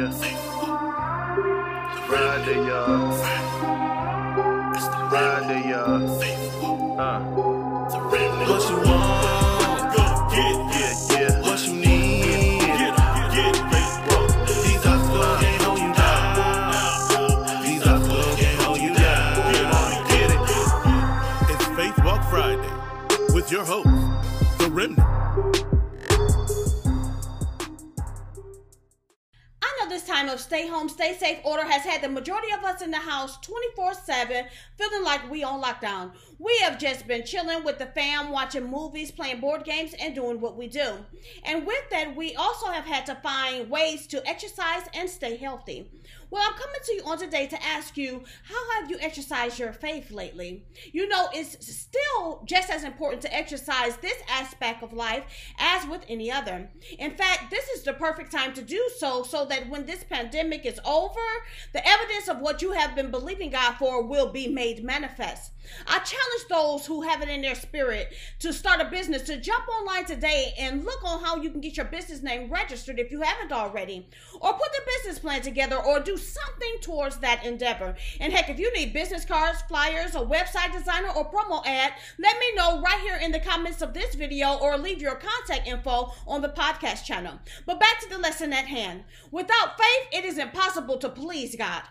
Yeah. Friday, y'all. It's Friday, y'all. Uh. What you want, need, Get, it. It's Faith Walk Friday with your host, The Remnant. This time of stay home, stay safe order has had the majority of us in the house 24 7, feeling like we on lockdown. We have just been chilling with the fam, watching movies, playing board games, and doing what we do. And with that, we also have had to find ways to exercise and stay healthy. Well, I'm coming to you on today to ask you, how have you exercised your faith lately? You know, it's still just as important to exercise this aspect of life as with any other. In fact, this is the perfect time to do so so that when this pandemic is over, the evidence of what you have been believing God for will be made manifest. I challenge those who have it in their spirit to start a business to jump online today and look on how you can get your business name registered if you haven't already, or put the business plan together, or do something towards that endeavor. And heck, if you need business cards, flyers, a website designer, or promo ad, let me know right here in the comments of this video or leave your contact info on the podcast channel. But back to the lesson at hand. Without faith, it is impossible to please God.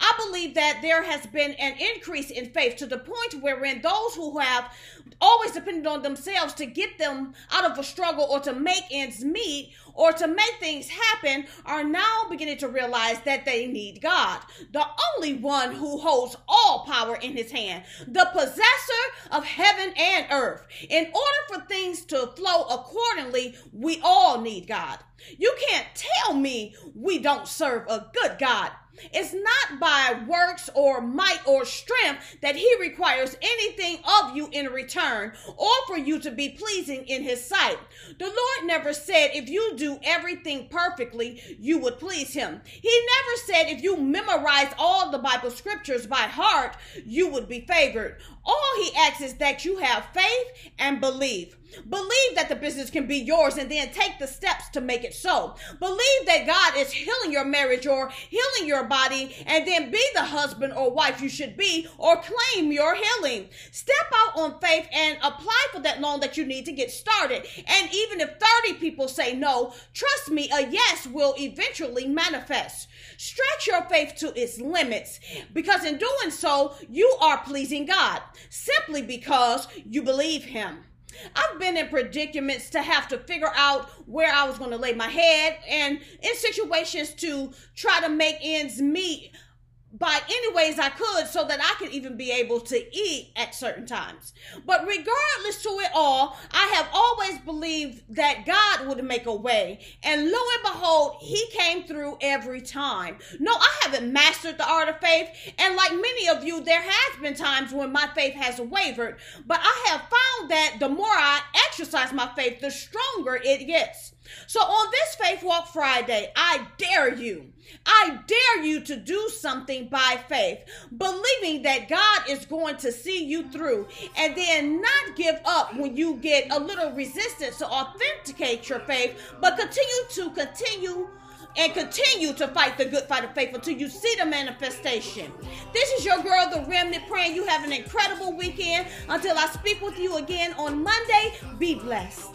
I believe that there has been an increase in faith to the point wherein those who have always depended on themselves to get them out of a struggle or to make ends meet or to make things happen are now beginning to realize that they need God, the only one who holds all power in his hand, the possessor of heaven and earth. In order for things to flow accordingly, we all need God. You can't me we don't serve a good God. It's not by works or might or strength that he requires anything of you in return or for you to be pleasing in his sight. The Lord never said if you do everything perfectly, you would please him. He never said if you memorize all the Bible scriptures by heart, you would be favored. He asks is that you have faith and believe. Believe that the business can be yours and then take the steps to make it so. Believe that God is healing your marriage or healing your body and then be the husband or wife you should be or claim your healing. Step out on faith and apply for that loan that you need to get started. And even if 30 people say no, trust me, a yes will eventually manifest. Stretch your faith to its limits because in doing so, you are pleasing God simply because you believe Him. I've been in predicaments to have to figure out where I was going to lay my head and in situations to try to make ends meet by any ways I could so that I could even be able to eat at certain times. But regardless to it all, I have always believed that God would make a way. And lo and behold, He came through every time. No, I haven't mastered the art of faith. And like many of you, there has been times when my faith has wavered. But I have found that the more I exercise my faith, the stronger it gets. So on this Faith Walk Friday, I dare you, I dare you to do something by faith, believing that God is going to see you through and then not give up when you get a little resistance to authenticate your faith, but continue to continue and continue to fight the good fight of faith until you see the manifestation. This is your girl, The Remnant, praying you have an incredible weekend. Until I speak with you again on Monday, be blessed.